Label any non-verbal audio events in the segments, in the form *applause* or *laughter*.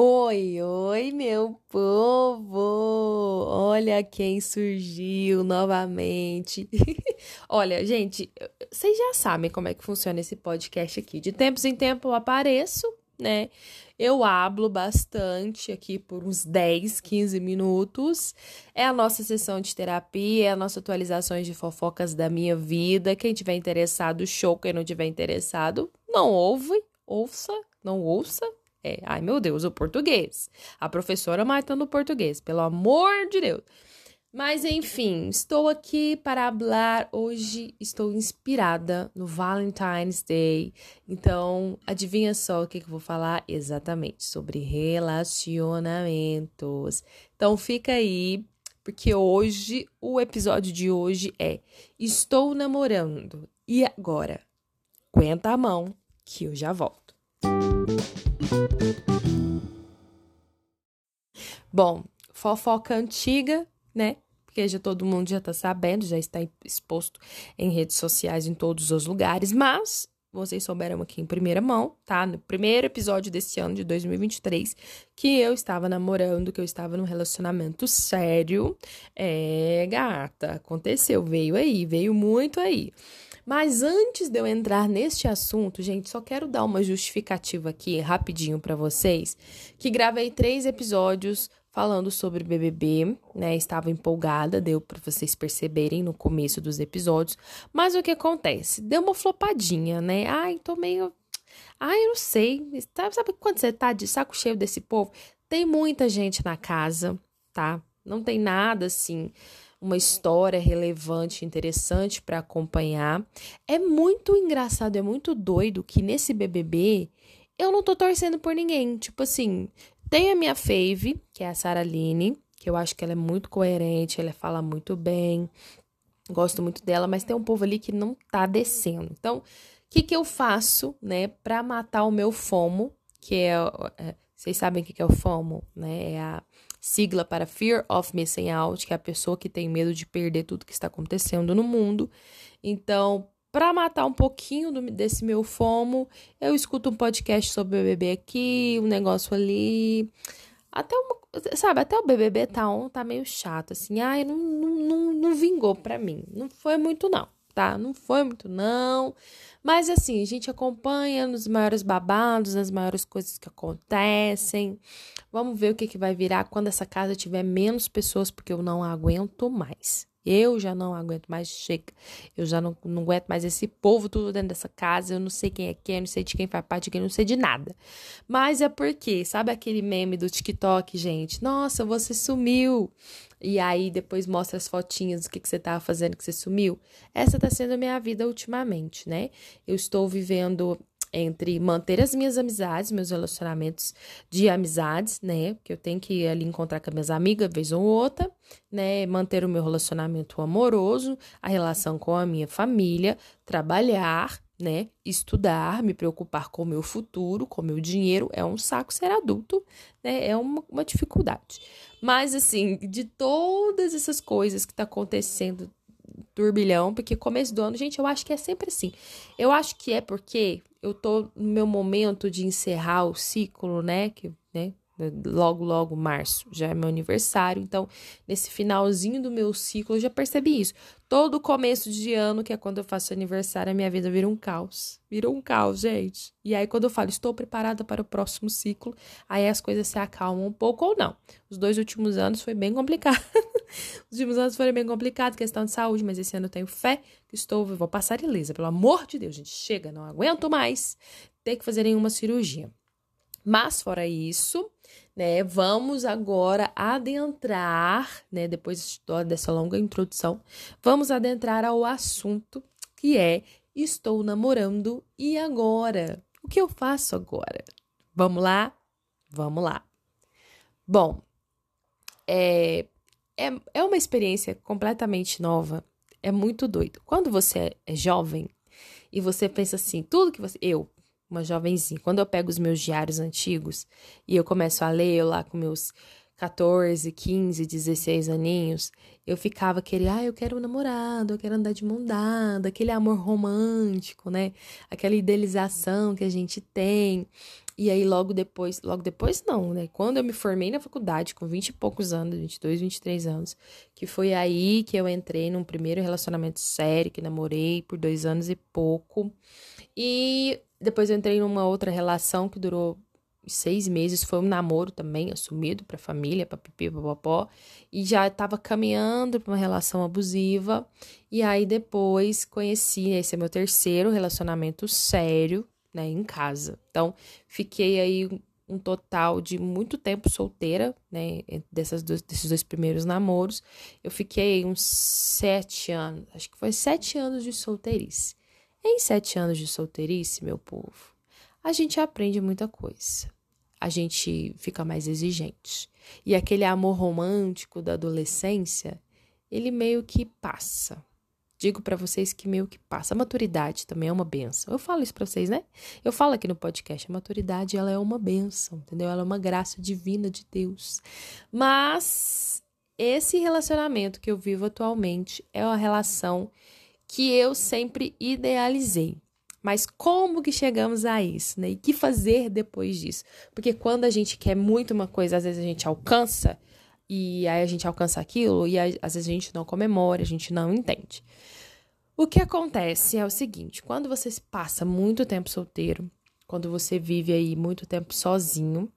Oi, oi, meu povo! Olha quem surgiu novamente. *laughs* Olha, gente, vocês já sabem como é que funciona esse podcast aqui. De tempos em tempo eu apareço, né? Eu hablo bastante aqui por uns 10, 15 minutos. É a nossa sessão de terapia, é a nossa atualizações de fofocas da minha vida. Quem tiver interessado, show. Quem não tiver interessado, não ouve, ouça, não ouça, é, ai meu Deus, o português. A professora matando o português, pelo amor de Deus. Mas enfim, estou aqui para falar. Hoje estou inspirada no Valentine's Day. Então, adivinha só o que, que eu vou falar? Exatamente sobre relacionamentos. Então, fica aí, porque hoje, o episódio de hoje é Estou namorando. E agora? Aguenta a mão que eu já volto. Bom, fofoca antiga, né? Porque já todo mundo já tá sabendo, já está exposto em redes sociais em todos os lugares, mas vocês souberam aqui em primeira mão, tá? No primeiro episódio desse ano de 2023, que eu estava namorando, que eu estava num relacionamento sério. É, gata, aconteceu, veio aí, veio muito aí. Mas antes de eu entrar neste assunto, gente, só quero dar uma justificativa aqui rapidinho para vocês, que gravei três episódios falando sobre BBB, né? Estava empolgada, deu para vocês perceberem no começo dos episódios. Mas o que acontece? Deu uma flopadinha, né? Ai, tô meio Ai, eu não sei. Sabe quando você tá de saco cheio desse povo? Tem muita gente na casa, tá? Não tem nada assim uma história relevante, interessante para acompanhar. É muito engraçado, é muito doido que nesse BBB eu não tô torcendo por ninguém. Tipo assim, tem a minha fave, que é a Sara Line, que eu acho que ela é muito coerente, ela fala muito bem. Gosto muito dela, mas tem um povo ali que não tá descendo. Então, o que que eu faço, né, para matar o meu FOMO, que é, é vocês sabem o que é o FOMO, né? É a sigla para Fear of Missing Out, que é a pessoa que tem medo de perder tudo que está acontecendo no mundo. Então, para matar um pouquinho do, desse meu fomo, eu escuto um podcast sobre o BBB aqui, um negócio ali. Até uma, sabe, até o BBB tá tá meio chato, assim. Ai, não, não, não, não vingou pra mim. Não foi muito, não tá? Não foi muito, não. Mas assim, a gente acompanha nos maiores babados, nas maiores coisas que acontecem. Vamos ver o que, que vai virar quando essa casa tiver menos pessoas, porque eu não aguento mais. Eu já não aguento mais, chega. Eu já não, não aguento mais esse povo tudo dentro dessa casa. Eu não sei quem é quem, eu não sei de quem faz parte de quem, não sei de nada. Mas é porque, sabe aquele meme do TikTok, gente? Nossa, você sumiu. E aí depois mostra as fotinhas do que, que você estava fazendo que você sumiu. Essa está sendo a minha vida ultimamente, né? Eu estou vivendo entre manter as minhas amizades, meus relacionamentos de amizades, né? Que eu tenho que ir ali encontrar com as minhas amigas, vez ou outra, né? Manter o meu relacionamento amoroso, a relação com a minha família, trabalhar, né? Estudar, me preocupar com o meu futuro, com o meu dinheiro. É um saco ser adulto, né? É uma, uma dificuldade. Mas, assim, de todas essas coisas que tá acontecendo, turbilhão, porque começo do ano, gente, eu acho que é sempre assim. Eu acho que é porque eu tô no meu momento de encerrar o ciclo, né? Que, né? Logo, logo, março, já é meu aniversário. Então, nesse finalzinho do meu ciclo, eu já percebi isso. Todo começo de ano, que é quando eu faço aniversário, a minha vida vira um caos. Virou um caos, gente. E aí, quando eu falo, estou preparada para o próximo ciclo, aí as coisas se acalmam um pouco ou não. Os dois últimos anos foi bem complicado. *laughs* Os últimos anos foram bem complicados, questão de saúde, mas esse ano eu tenho fé que estou, vou passar ilesa. Pelo amor de Deus, gente, chega, não aguento mais ter que fazer nenhuma cirurgia. Mas fora isso, né, vamos agora adentrar, né, depois dessa longa introdução, vamos adentrar ao assunto que é estou namorando e agora? O que eu faço agora? Vamos lá? Vamos lá. Bom, é, é, é uma experiência completamente nova. É muito doido. Quando você é jovem e você pensa assim, tudo que você. Eu, uma jovenzinha, quando eu pego os meus diários antigos e eu começo a ler eu lá com meus 14, 15, 16 aninhos, eu ficava querendo, ah, eu quero um namorado, eu quero andar de mão dada, aquele amor romântico, né? Aquela idealização que a gente tem. E aí, logo depois, logo depois não, né? Quando eu me formei na faculdade, com 20 e poucos anos, 22, 23 anos, que foi aí que eu entrei num primeiro relacionamento sério, que namorei por dois anos e pouco. E depois eu entrei numa outra relação que durou seis meses, foi um namoro também, assumido pra família, pra pipi, papapó. E já tava caminhando pra uma relação abusiva. E aí depois conheci, esse é meu terceiro relacionamento sério, né, em casa. Então, fiquei aí um total de muito tempo solteira, né, dessas dois, desses dois primeiros namoros. Eu fiquei uns sete anos, acho que foi sete anos de solteirice. Em sete anos de solteirice, meu povo, a gente aprende muita coisa. A gente fica mais exigente. E aquele amor romântico da adolescência, ele meio que passa digo para vocês que meio que passa. A maturidade também é uma benção. Eu falo isso para vocês, né? Eu falo aqui no podcast, a maturidade ela é uma benção, entendeu? Ela é uma graça divina de Deus. Mas esse relacionamento que eu vivo atualmente é uma relação que eu sempre idealizei. Mas como que chegamos a isso, né? E que fazer depois disso? Porque quando a gente quer muito uma coisa, às vezes a gente alcança, e aí a gente alcança aquilo e às vezes a gente não comemora, a gente não entende. O que acontece é o seguinte: quando você passa muito tempo solteiro, quando você vive aí muito tempo sozinho,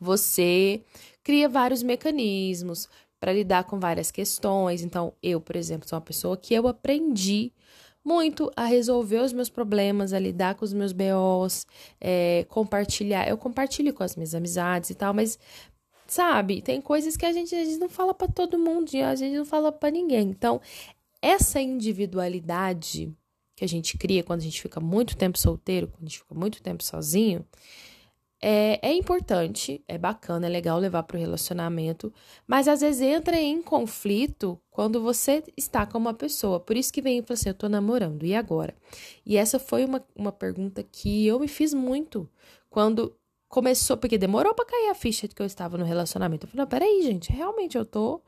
você cria vários mecanismos para lidar com várias questões. Então, eu, por exemplo, sou uma pessoa que eu aprendi muito a resolver os meus problemas, a lidar com os meus BOs, é, compartilhar. Eu compartilho com as minhas amizades e tal, mas sabe? Tem coisas que a gente, a gente não fala para todo mundo, a gente não fala para ninguém. Então, essa individualidade que a gente cria quando a gente fica muito tempo solteiro, quando a gente fica muito tempo sozinho, é, é importante, é bacana, é legal levar para o relacionamento, mas às vezes entra em conflito quando você está com uma pessoa. Por isso que vem e fala assim: eu tô namorando, e agora? E essa foi uma, uma pergunta que eu me fiz muito quando começou, porque demorou para cair a ficha de que eu estava no relacionamento. Eu falei, não, peraí, gente, realmente eu tô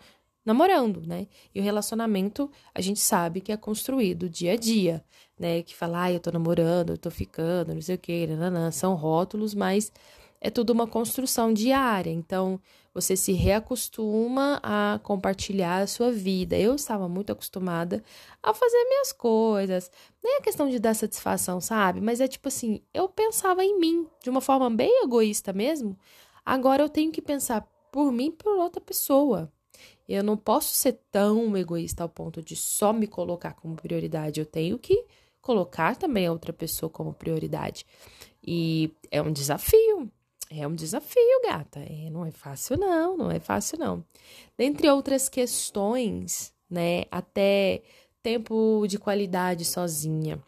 namorando, né? E o relacionamento, a gente sabe que é construído dia a dia, né? Que fala, ah, eu tô namorando, eu tô ficando, não sei o quê, nananã, são rótulos, mas é tudo uma construção diária. Então, você se reacostuma a compartilhar a sua vida. Eu estava muito acostumada a fazer minhas coisas. Nem a questão de dar satisfação, sabe? Mas é tipo assim, eu pensava em mim de uma forma bem egoísta mesmo. Agora eu tenho que pensar por mim e por outra pessoa. Eu não posso ser tão egoísta ao ponto de só me colocar como prioridade. Eu tenho que colocar também a outra pessoa como prioridade. E é um desafio. É um desafio, gata. É, não é fácil, não. Não é fácil, não. Dentre outras questões, né? Até tempo de qualidade sozinha.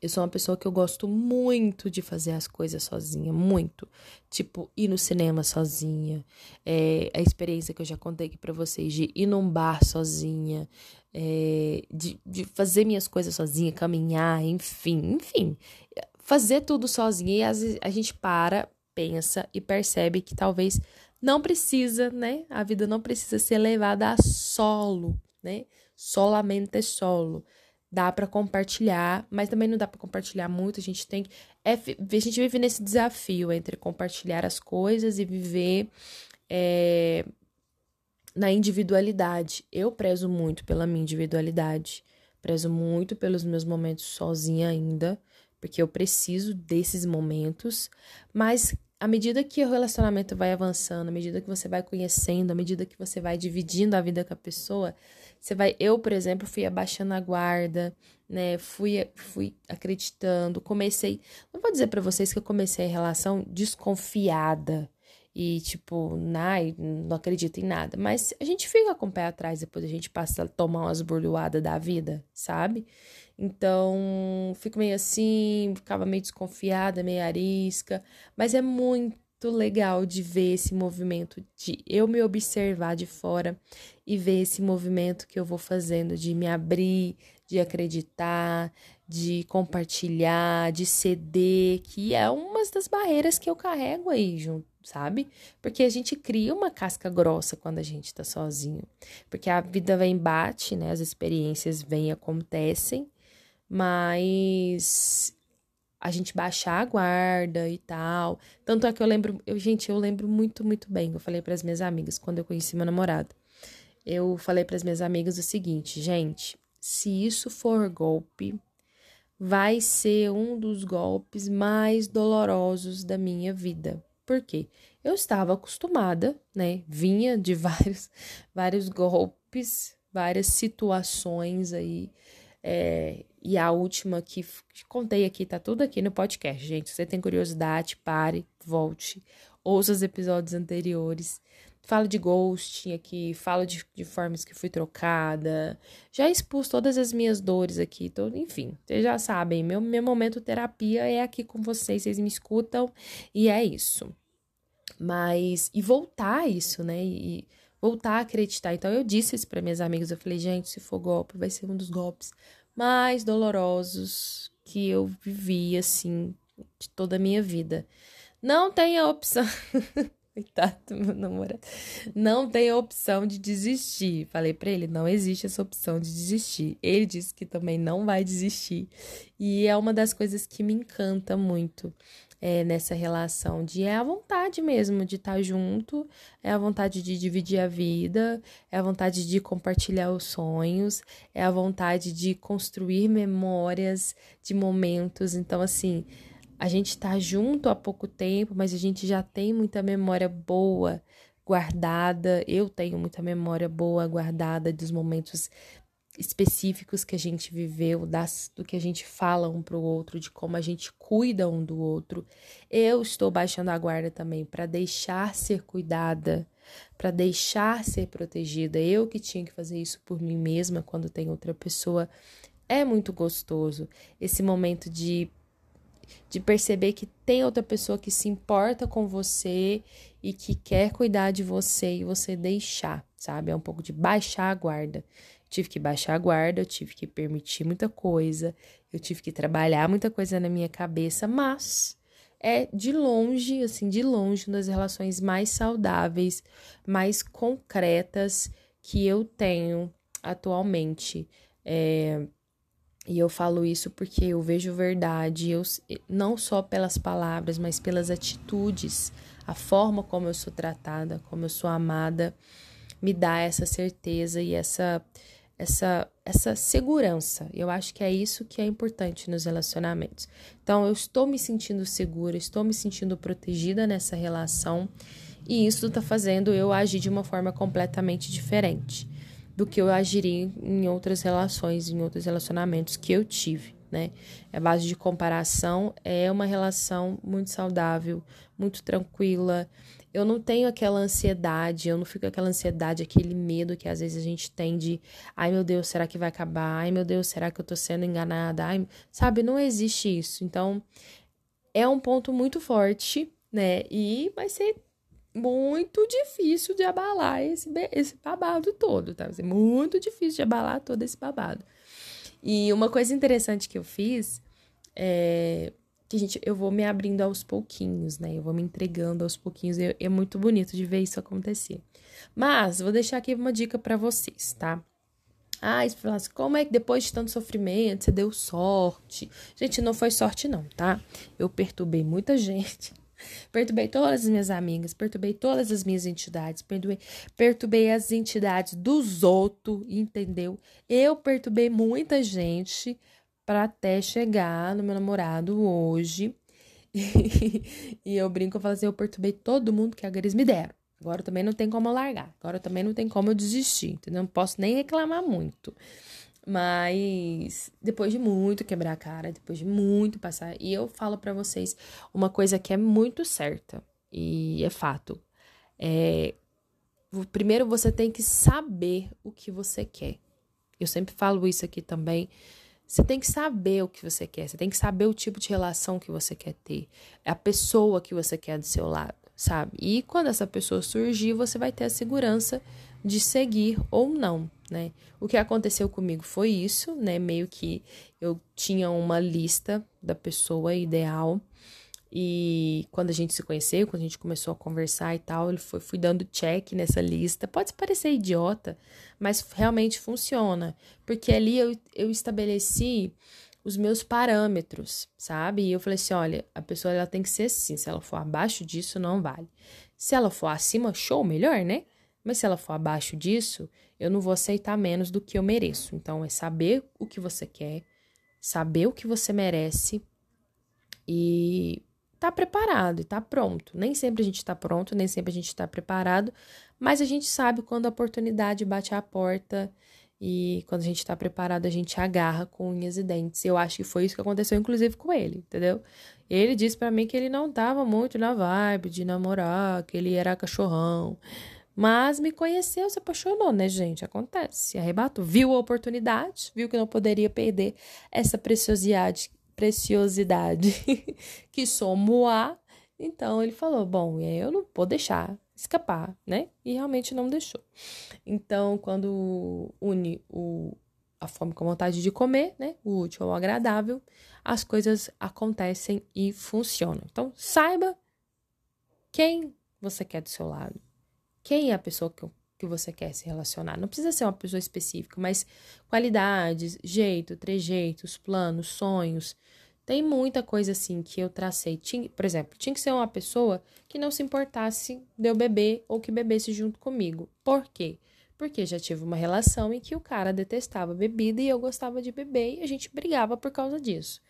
Eu sou uma pessoa que eu gosto muito de fazer as coisas sozinha, muito. Tipo, ir no cinema sozinha. É, a experiência que eu já contei aqui pra vocês de ir num bar sozinha. É, de, de fazer minhas coisas sozinha, caminhar, enfim, enfim. Fazer tudo sozinha e às vezes a gente para, pensa e percebe que talvez não precisa, né? A vida não precisa ser levada a solo, né? Solamente solo dá para compartilhar, mas também não dá para compartilhar muito. A gente tem que. É, a gente vive nesse desafio entre compartilhar as coisas e viver é, na individualidade. Eu prezo muito pela minha individualidade, prezo muito pelos meus momentos sozinha ainda, porque eu preciso desses momentos, mas à medida que o relacionamento vai avançando, à medida que você vai conhecendo, à medida que você vai dividindo a vida com a pessoa, você vai, eu, por exemplo, fui abaixando a guarda, né? Fui, fui acreditando, comecei, não vou dizer para vocês que eu comecei a relação desconfiada e tipo, não acredito em nada, mas a gente fica com o pé atrás depois a gente passa a tomar umas bordoadas da vida, sabe? Então, fico meio assim, ficava meio desconfiada, meio arisca, mas é muito legal de ver esse movimento, de eu me observar de fora e ver esse movimento que eu vou fazendo, de me abrir, de acreditar, de compartilhar, de ceder, que é uma das barreiras que eu carrego aí junto, sabe? Porque a gente cria uma casca grossa quando a gente tá sozinho. Porque a vida vem bate, né? As experiências vêm acontecem, mas a gente baixar a guarda e tal. Tanto é que eu lembro, eu, gente, eu lembro muito, muito bem. Eu falei para as minhas amigas quando eu conheci meu namorado. Eu falei para as minhas amigas o seguinte, gente, se isso for golpe, vai ser um dos golpes mais dolorosos da minha vida. Por quê? Eu estava acostumada, né? Vinha de *laughs* vários, vários golpes, várias situações aí é, e a última que contei aqui, tá tudo aqui no podcast, gente. Se você tem curiosidade, pare, volte, ouça os episódios anteriores. Falo de ghosting aqui, falo de, de formas que fui trocada. Já expus todas as minhas dores aqui, todo, enfim, vocês já sabem, meu, meu momento terapia é aqui com vocês, vocês me escutam e é isso. Mas, e voltar a isso, né? E, voltar a acreditar. Então eu disse isso para minhas amigas, eu falei, gente, se for golpe, vai ser um dos golpes mais dolorosos que eu vivi assim de toda a minha vida. Não tem a opção *laughs* Coitado do meu namorado. Não tem a opção de desistir. Falei para ele, não existe essa opção de desistir. Ele disse que também não vai desistir. E é uma das coisas que me encanta muito é, nessa relação, de é a vontade mesmo de estar tá junto, é a vontade de dividir a vida, é a vontade de compartilhar os sonhos, é a vontade de construir memórias de momentos. Então, assim, a gente está junto há pouco tempo, mas a gente já tem muita memória boa guardada. Eu tenho muita memória boa guardada dos momentos específicos que a gente viveu, das, do que a gente fala um para o outro, de como a gente cuida um do outro. Eu estou baixando a guarda também para deixar ser cuidada, para deixar ser protegida. Eu que tinha que fazer isso por mim mesma quando tem outra pessoa. É muito gostoso esse momento de de perceber que tem outra pessoa que se importa com você e que quer cuidar de você e você deixar, sabe? É um pouco de baixar a guarda tive que baixar a guarda, eu tive que permitir muita coisa, eu tive que trabalhar muita coisa na minha cabeça, mas é de longe, assim, de longe, uma das relações mais saudáveis, mais concretas que eu tenho atualmente. É, e eu falo isso porque eu vejo verdade, eu, não só pelas palavras, mas pelas atitudes, a forma como eu sou tratada, como eu sou amada, me dá essa certeza e essa essa, essa segurança. Eu acho que é isso que é importante nos relacionamentos. Então, eu estou me sentindo segura, estou me sentindo protegida nessa relação, e isso está fazendo eu agir de uma forma completamente diferente do que eu agiria em outras relações, em outros relacionamentos que eu tive, né? A base de comparação é uma relação muito saudável, muito tranquila, eu não tenho aquela ansiedade, eu não fico com aquela ansiedade, aquele medo que às vezes a gente tem de, ai meu Deus, será que vai acabar? Ai meu Deus, será que eu tô sendo enganada? Ai, sabe, não existe isso. Então, é um ponto muito forte, né? E vai ser muito difícil de abalar esse, esse babado todo, tá? Ser muito difícil de abalar todo esse babado. E uma coisa interessante que eu fiz é que gente, eu vou me abrindo aos pouquinhos, né? Eu vou me entregando aos pouquinhos. E é muito bonito de ver isso acontecer. Mas vou deixar aqui uma dica para vocês, tá? Ah, você fala assim, como é que depois de tanto sofrimento você deu sorte? Gente, não foi sorte, não, tá? Eu perturbei muita *laughs* gente. Perturbei todas as minhas amigas, perturbei todas as minhas entidades, perturbei, perturbei as entidades dos outros, entendeu? Eu perturbei muita gente para até chegar no meu namorado hoje. *laughs* e eu brinco, eu falo assim, eu perturbei todo mundo que eles me deram. Agora também não tem como eu largar. Agora também não tem como eu desistir, entendeu? Não posso nem reclamar muito. Mas depois de muito quebrar a cara, depois de muito passar, e eu falo para vocês uma coisa que é muito certa e é fato. É primeiro você tem que saber o que você quer. Eu sempre falo isso aqui também você tem que saber o que você quer, você tem que saber o tipo de relação que você quer ter, a pessoa que você quer do seu lado, sabe? E quando essa pessoa surgir, você vai ter a segurança de seguir ou não, né? O que aconteceu comigo foi isso, né? Meio que eu tinha uma lista da pessoa ideal e quando a gente se conheceu, quando a gente começou a conversar e tal, ele foi, fui dando check nessa lista. Pode parecer idiota, mas realmente funciona. Porque ali eu, eu estabeleci os meus parâmetros, sabe? E eu falei assim, olha, a pessoa ela tem que ser assim, se ela for abaixo disso, não vale. Se ela for acima, show, melhor, né? Mas se ela for abaixo disso, eu não vou aceitar menos do que eu mereço. Então é saber o que você quer, saber o que você merece e tá preparado e tá pronto. Nem sempre a gente tá pronto, nem sempre a gente tá preparado, mas a gente sabe quando a oportunidade bate à porta e quando a gente tá preparado, a gente agarra com unhas e dentes. Eu acho que foi isso que aconteceu, inclusive, com ele, entendeu? Ele disse para mim que ele não tava muito na vibe de namorar, que ele era cachorrão. Mas me conheceu, se apaixonou, né, gente? Acontece. Arrebatou. Viu a oportunidade, viu que não poderia perder essa preciosidade, preciosidade *laughs* que sou Moá. Então ele falou: bom, eu não vou deixar escapar, né? E realmente não deixou. Então, quando une o, a fome com a vontade de comer, né? O útil ao agradável, as coisas acontecem e funcionam. Então, saiba quem você quer do seu lado. Quem é a pessoa que, que você quer se relacionar. Não precisa ser uma pessoa específica, mas qualidades, jeito, trejeitos, planos, sonhos, tem muita coisa assim que eu tracei. Tinha, por exemplo, tinha que ser uma pessoa que não se importasse de eu beber ou que bebesse junto comigo. Por quê? Porque já tive uma relação em que o cara detestava bebida e eu gostava de beber e a gente brigava por causa disso.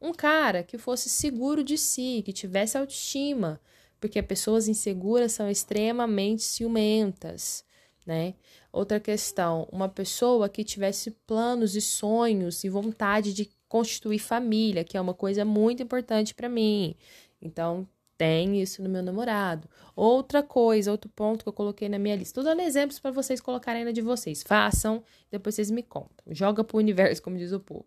Um cara que fosse seguro de si, que tivesse autoestima, porque pessoas inseguras são extremamente ciumentas, né? Outra questão, uma pessoa que tivesse planos e sonhos e vontade de constituir família, que é uma coisa muito importante para mim. Então, tem isso no meu namorado. Outra coisa, outro ponto que eu coloquei na minha lista. Tô dando exemplos para vocês colocarem na de vocês. Façam, depois vocês me contam. Joga pro universo, como diz o povo.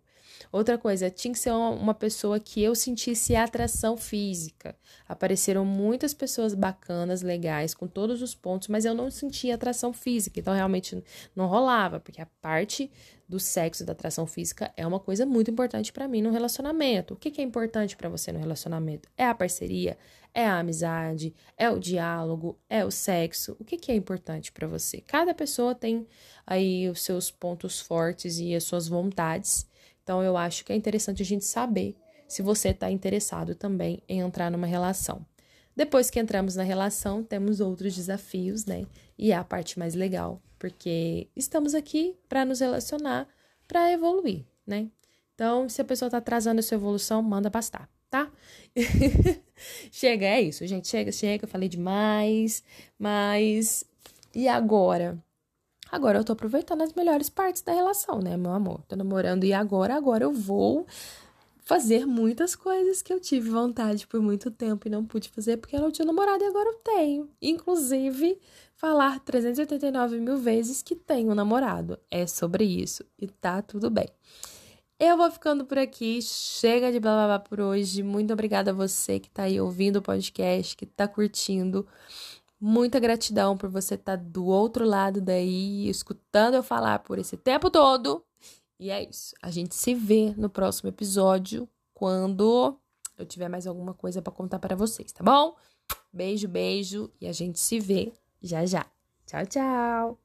Outra coisa, tinha que ser uma, uma pessoa que eu sentisse atração física. Apareceram muitas pessoas bacanas, legais, com todos os pontos, mas eu não sentia atração física. Então, realmente não rolava, porque a parte do sexo, da atração física, é uma coisa muito importante para mim no relacionamento. O que, que é importante para você no relacionamento? É a parceria, é a amizade, é o diálogo, é o sexo. O que, que é importante para você? Cada pessoa tem aí os seus pontos fortes e as suas vontades. Então, eu acho que é interessante a gente saber se você está interessado também em entrar numa relação. Depois que entramos na relação, temos outros desafios, né? E é a parte mais legal, porque estamos aqui para nos relacionar, para evoluir, né? Então, se a pessoa está atrasando a sua evolução, manda pastar, tá? *laughs* chega, é isso, gente. Chega, chega, eu falei demais, mas. E agora? Agora eu tô aproveitando as melhores partes da relação, né, meu amor? Tô namorando e agora, agora eu vou fazer muitas coisas que eu tive vontade por muito tempo e não pude fazer porque eu não tinha namorado e agora eu tenho. Inclusive, falar 389 mil vezes que tenho namorado. É sobre isso e tá tudo bem. Eu vou ficando por aqui. Chega de blá blá blá por hoje. Muito obrigada a você que tá aí ouvindo o podcast, que tá curtindo. Muita gratidão por você estar tá do outro lado daí, escutando eu falar por esse tempo todo. E é isso. A gente se vê no próximo episódio quando eu tiver mais alguma coisa para contar para vocês, tá bom? Beijo, beijo e a gente se vê já já. Tchau, tchau.